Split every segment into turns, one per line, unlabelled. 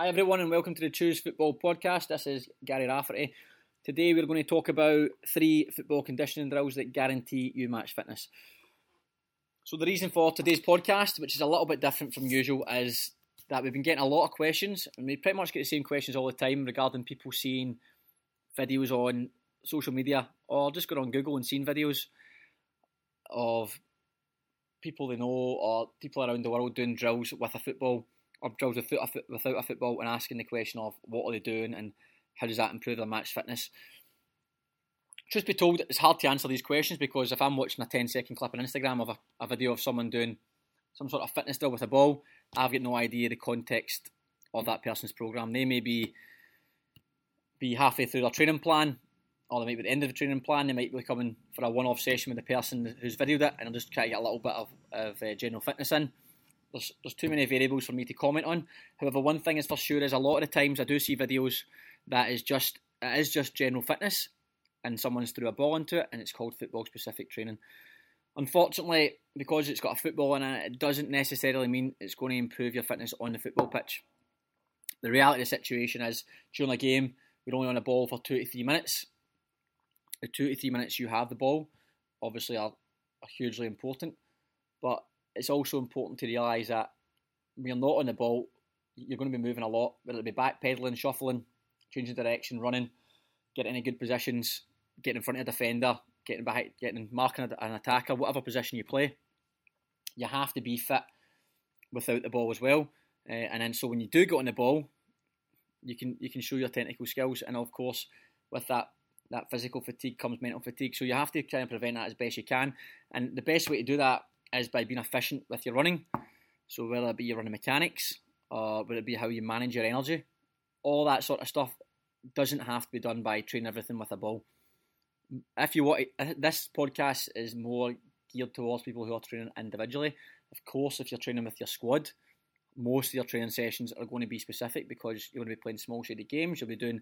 Hi, everyone, and welcome to the Choose Football podcast. This is Gary Rafferty. Today, we're going to talk about three football conditioning drills that guarantee you match fitness. So, the reason for today's podcast, which is a little bit different from usual, is that we've been getting a lot of questions, and we pretty much get the same questions all the time regarding people seeing videos on social media or just going on Google and seeing videos of people they know or people around the world doing drills with a football or drills without a, without a football and asking the question of what are they doing and how does that improve their match fitness. Truth be told, it's hard to answer these questions because if I'm watching a 10 second clip on Instagram of a, a video of someone doing some sort of fitness drill with a ball, I've got no idea the context of that person's program. They may be be halfway through their training plan, or they might be at the end of the training plan. They might be coming for a one-off session with the person who's videoed it, and I'll just try to get a little bit of, of uh, general fitness in there's, there's too many variables for me to comment on. However, one thing is for sure is a lot of the times I do see videos that is just it is just general fitness, and someone's threw a ball into it, and it's called football specific training. Unfortunately, because it's got a football in it, it doesn't necessarily mean it's going to improve your fitness on the football pitch. The reality of the situation is during a game, we're only on a ball for two to three minutes. The two to three minutes you have the ball, obviously, are, are hugely important. But it's also important to realise that when you're not on the ball, you're going to be moving a lot, whether it be backpedaling, shuffling, changing direction, running, getting in good positions, getting in front of a defender, getting behind, getting marking an attacker, whatever position you play. You have to be fit without the ball as well. Uh, and then so when you do get on the ball, you can you can show your technical skills, and of course with that that physical fatigue comes mental fatigue. So you have to try and prevent that as best you can. And the best way to do that is by being efficient with your running. So whether it be your running mechanics or whether it be how you manage your energy, all that sort of stuff doesn't have to be done by training everything with a ball. If you want, this podcast is more geared towards people who are training individually. Of course, if you're training with your squad, most of your training sessions are going to be specific because you're going to be playing small sided games. You'll be doing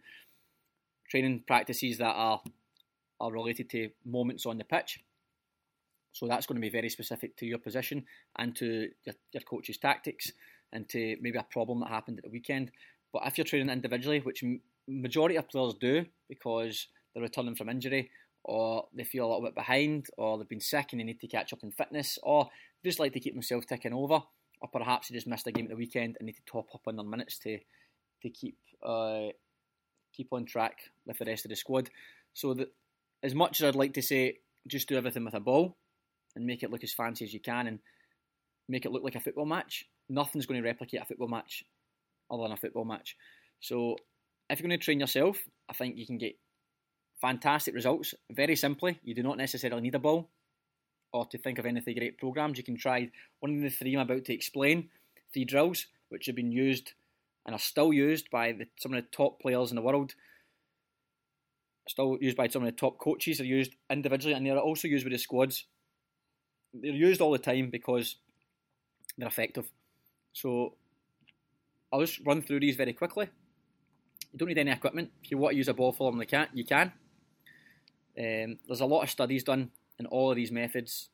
training practices that are are related to moments on the pitch. So that's going to be very specific to your position and to your, your coach's tactics and to maybe a problem that happened at the weekend. But if you're training individually, which majority of players do because they're returning from injury or they feel a little bit behind or they've been sick and they need to catch up in fitness or just like to keep themselves ticking over or perhaps they just missed a game at the weekend and need to top up on their minutes to to keep uh, keep on track with the rest of the squad. So that as much as I'd like to say just do everything with a ball, and make it look as fancy as you can and make it look like a football match. Nothing's going to replicate a football match other than a football match. So if you're going to train yourself, I think you can get fantastic results very simply. You do not necessarily need a ball or to think of any of the great programs. You can try one of the three I'm about to explain, three drills, which have been used and are still used by the, some of the top players in the world. Still used by some of the top coaches. They're used individually and they're also used with the squads they're used all the time because they're effective. So I'll just run through these very quickly. You don't need any equipment. If you want to use a ball for them, you can. You can. Um, there's a lot of studies done in all of these methods.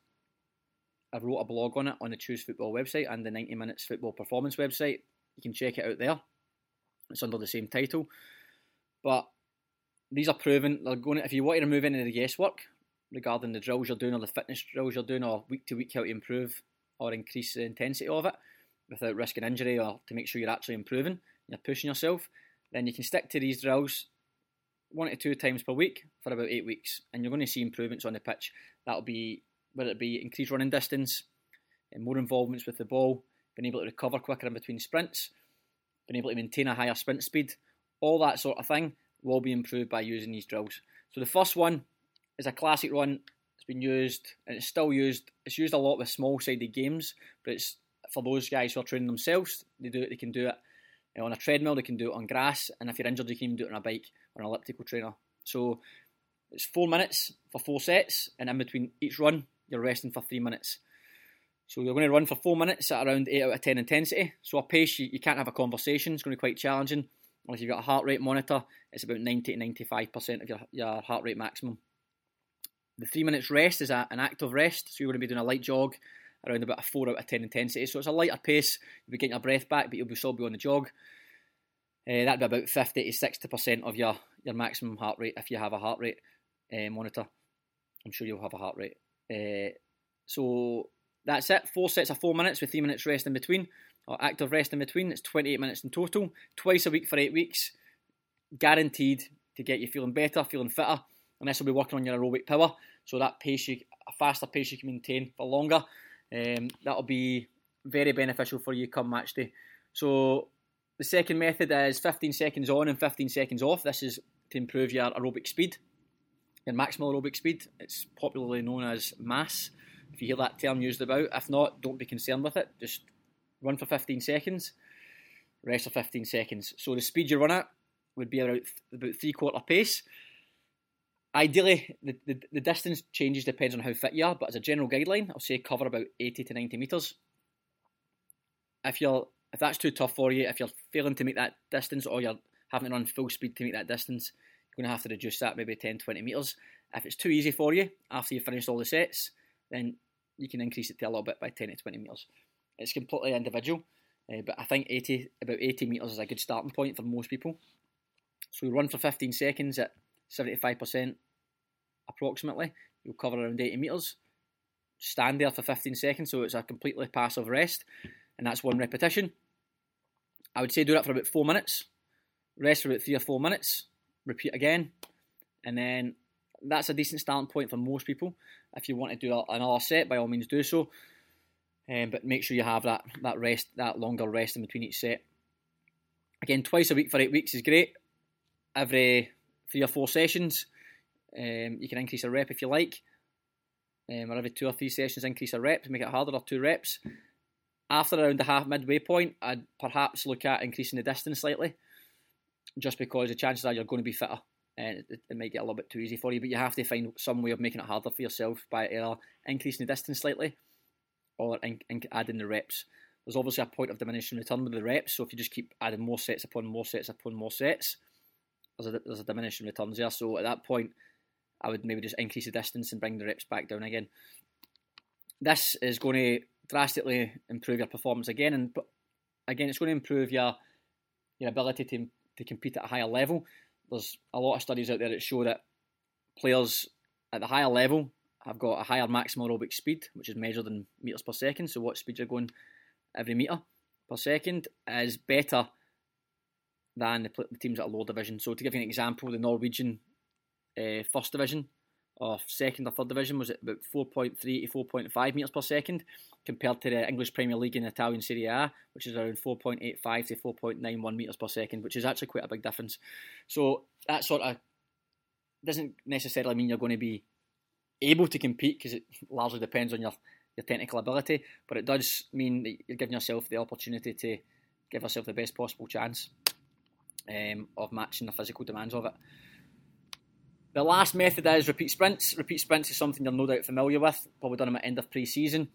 I wrote a blog on it on the Choose Football website and the 90 Minutes Football Performance website. You can check it out there. It's under the same title. But these are proven. They're going. To, if you want to remove any of the guesswork, regarding the drills you're doing or the fitness drills you're doing or week to week how to improve or increase the intensity of it without risking injury or to make sure you're actually improving, you're pushing yourself, then you can stick to these drills one to two times per week for about eight weeks and you're going to see improvements on the pitch. That'll be whether it be increased running distance, and more involvements with the ball, being able to recover quicker in between sprints, being able to maintain a higher sprint speed, all that sort of thing will be improved by using these drills. So the first one is a classic run. It's been used and it's still used. It's used a lot with small sided games, but it's for those guys who are training themselves. They do it. They can do it on a treadmill. They can do it on grass, and if you're injured, you can even do it on a bike or an elliptical trainer. So it's four minutes for four sets, and in between each run, you're resting for three minutes. So you're going to run for four minutes at around 8 out of 10 intensity. So a pace you, you can't have a conversation, it's going to be quite challenging. Or if you've got a heart rate monitor, it's about 90 to 95% of your, your heart rate maximum. The three minutes rest is a, an active rest, so you're going to be doing a light jog around about a 4 out of 10 intensity. So it's a lighter pace, you'll be getting your breath back, but you'll be still be on the jog. Uh, that'd be about 50 to 60% of your, your maximum heart rate if you have a heart rate uh, monitor. I'm sure you'll have a heart rate. Uh, so that's it. Four sets of four minutes with three minutes rest in between, or active rest in between. It's 28 minutes in total, twice a week for eight weeks. Guaranteed to get you feeling better, feeling fitter. And this will be working on your aerobic power, so that pace you, a faster pace you can maintain for longer. Um, that'll be very beneficial for you come match day. So the second method is 15 seconds on and 15 seconds off. This is to improve your aerobic speed, your maximal aerobic speed. It's popularly known as MAS. If you hear that term used about, if not, don't be concerned with it. Just run for 15 seconds, rest for 15 seconds. So the speed you run at would be about about three quarter pace. Ideally, the, the, the distance changes depends on how fit you are, but as a general guideline, I'll say cover about 80 to 90 metres. If you're if that's too tough for you, if you're failing to make that distance or you're having to run full speed to make that distance, you're going to have to reduce that maybe 10, 20 metres. If it's too easy for you after you've finished all the sets, then you can increase it to a little bit by 10 to 20 metres. It's completely individual, uh, but I think 80 about 80 metres is a good starting point for most people. So we run for 15 seconds at 75% approximately. You'll cover around 80 metres. Stand there for 15 seconds, so it's a completely passive rest, and that's one repetition. I would say do that for about four minutes, rest for about three or four minutes, repeat again, and then that's a decent starting point for most people. If you want to do another set, by all means do so. Um, but make sure you have that that rest, that longer rest in between each set. Again, twice a week for eight weeks is great. Every three or four sessions, um, you can increase a rep if you like. Um, or every two or three sessions, increase a rep to make it harder, or two reps. After around the half midway point, I'd perhaps look at increasing the distance slightly, just because the chances are you're going to be fitter and it, it, might get a little bit too easy for you. But you have to find some way of making it harder for yourself by either increasing the distance slightly or in, in adding the reps. There's obviously a point of diminishing return with the reps, so if you just keep adding more sets upon more sets upon more sets, there's a, there's a diminishing returns there. So at that point, I would maybe just increase the distance and bring the reps back down again. This is going to drastically improve your performance again, and again, it's going to improve your your ability to to compete at a higher level. There's a lot of studies out there that show that players at the higher level have got a higher maximum aerobic speed, which is measured in meters per second. So what speed you're going every meter per second is better than the, the teams at a lower division. So to give you an example, the Norwegian uh, first division or second or third division was at about 4.3 to 4.5 metres per second compared to the English Premier League and Italian Serie A, which is around 4.85 to 4.91 metres per second, which is actually quite a big difference. So that sort of doesn't necessarily mean you're going to be able to compete because it largely depends on your, your technical ability, but it does mean that you're giving yourself the opportunity to give yourself the best possible chance um, of matching the physical demands of it. The last method is repeat sprints. Repeat sprints is something you're no doubt familiar with. Probably done them at the end of pre-season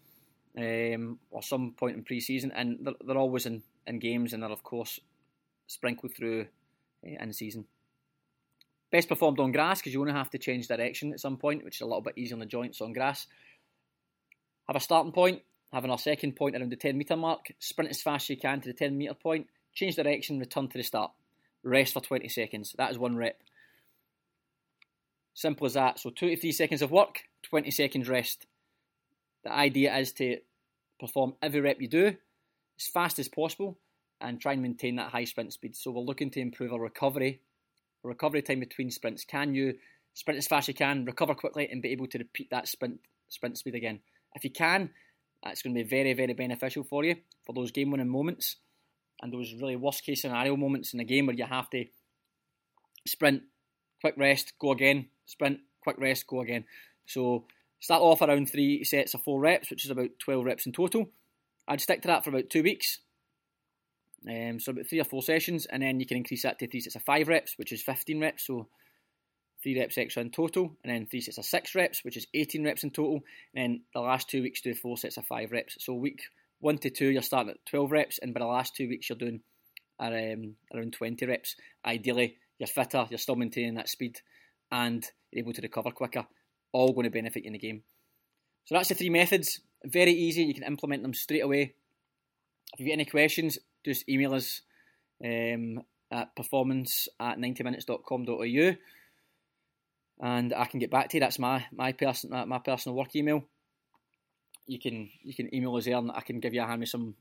um, or some point in pre-season, and they're, they're always in, in games, and they're of course sprinkled through uh, in season. Best performed on grass because you only have to change direction at some point, which is a little bit easier on the joints on grass. Have a starting point, having a second point around the 10 metre mark, sprint as fast as you can to the 10 metre point, change direction, return to the start, rest for 20 seconds. That is one rep. Simple as that. So two to three seconds of work, 20 seconds rest. The idea is to perform every rep you do as fast as possible and try and maintain that high sprint speed. So we're looking to improve our recovery, recovery time between sprints. Can you sprint as fast as you can, recover quickly, and be able to repeat that sprint sprint speed again? If you can, that's going to be very, very beneficial for you for those game winning moments and those really worst case scenario moments in the game where you have to sprint, quick rest, go again, sprint, quick rest, go again. So start off around three sets of four reps, which is about 12 reps in total. I'd stick to that for about two weeks. Um, so about three or four sessions, and then you can increase that to three sets of five reps, which is 15 reps. So three reps extra in total, and then three sets of six reps, which is 18 reps in total. And then the last two weeks do four sets of five reps. So week one to two, you're starting at 12 reps, and by the last two weeks, you're doing um, around 20 reps. Ideally, you're fitter, you're still maintaining that speed, and you're able to recover quicker. All going to benefit you in the game. So that's the three methods. Very easy. You can implement them straight away. If you've got any questions, just email us. Um, at performance at 90minutes.com.au and I can get back to you. That's my my my personal work email. You can you can email us there and I can give you a hand with some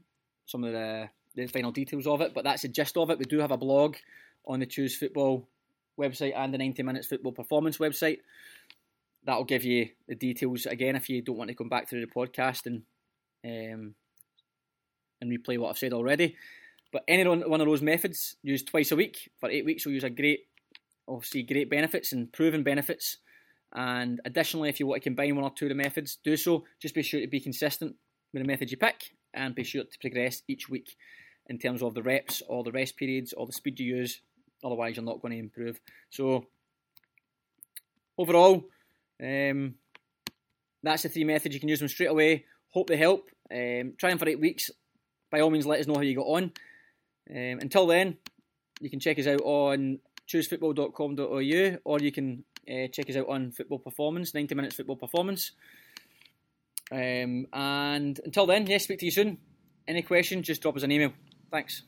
some of the the final details of it. But that's the gist of it. We do have a blog on the Choose Football website and the 90 Minutes Football Performance website. That'll give you the details again if you don't want to come back through the podcast and um, and replay what I've said already. But any one of those methods used twice a week for eight weeks will use a great, obviously great benefits and proven benefits. And additionally, if you want to combine one or two of the methods, do so. Just be sure to be consistent with the method you pick and be sure to progress each week in terms of the reps or the rest periods or the speed you use. Otherwise, you're not going to improve. So, overall, um, that's the three methods. You can use them straight away. Hope they help. Um, try them for eight weeks. By all means, let us know how you got on. Um, until then, you can check us out on choosefootball.com.au or you can uh, check us out on Football Performance, 90 Minutes Football Performance. Um, and until then, yes, speak to you soon. Any questions, just drop us an email. Thanks.